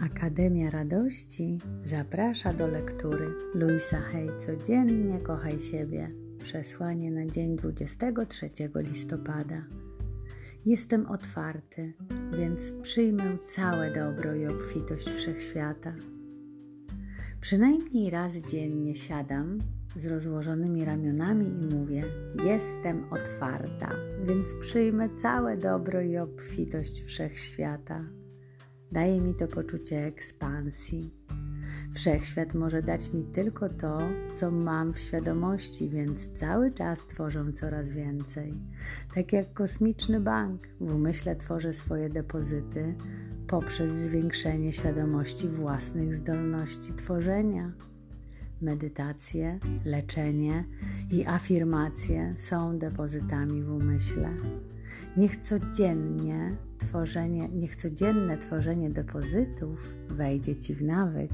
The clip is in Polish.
Akademia Radości zaprasza do lektury Luisa Hay Codziennie kochaj siebie. Przesłanie na dzień 23 listopada. Jestem otwarty, więc przyjmę całe dobro i obfitość wszechświata. Przynajmniej raz dziennie siadam z rozłożonymi ramionami i mówię: Jestem otwarta, więc przyjmę całe dobro i obfitość wszechświata. Daje mi to poczucie ekspansji. Wszechświat może dać mi tylko to, co mam w świadomości, więc cały czas tworzę coraz więcej. Tak jak kosmiczny bank, w umyśle tworzę swoje depozyty poprzez zwiększenie świadomości własnych zdolności tworzenia. Medytacje, leczenie i afirmacje są depozytami w umyśle. Niech codziennie tworzenie, niech codzienne tworzenie depozytów wejdzie Ci w nawyk.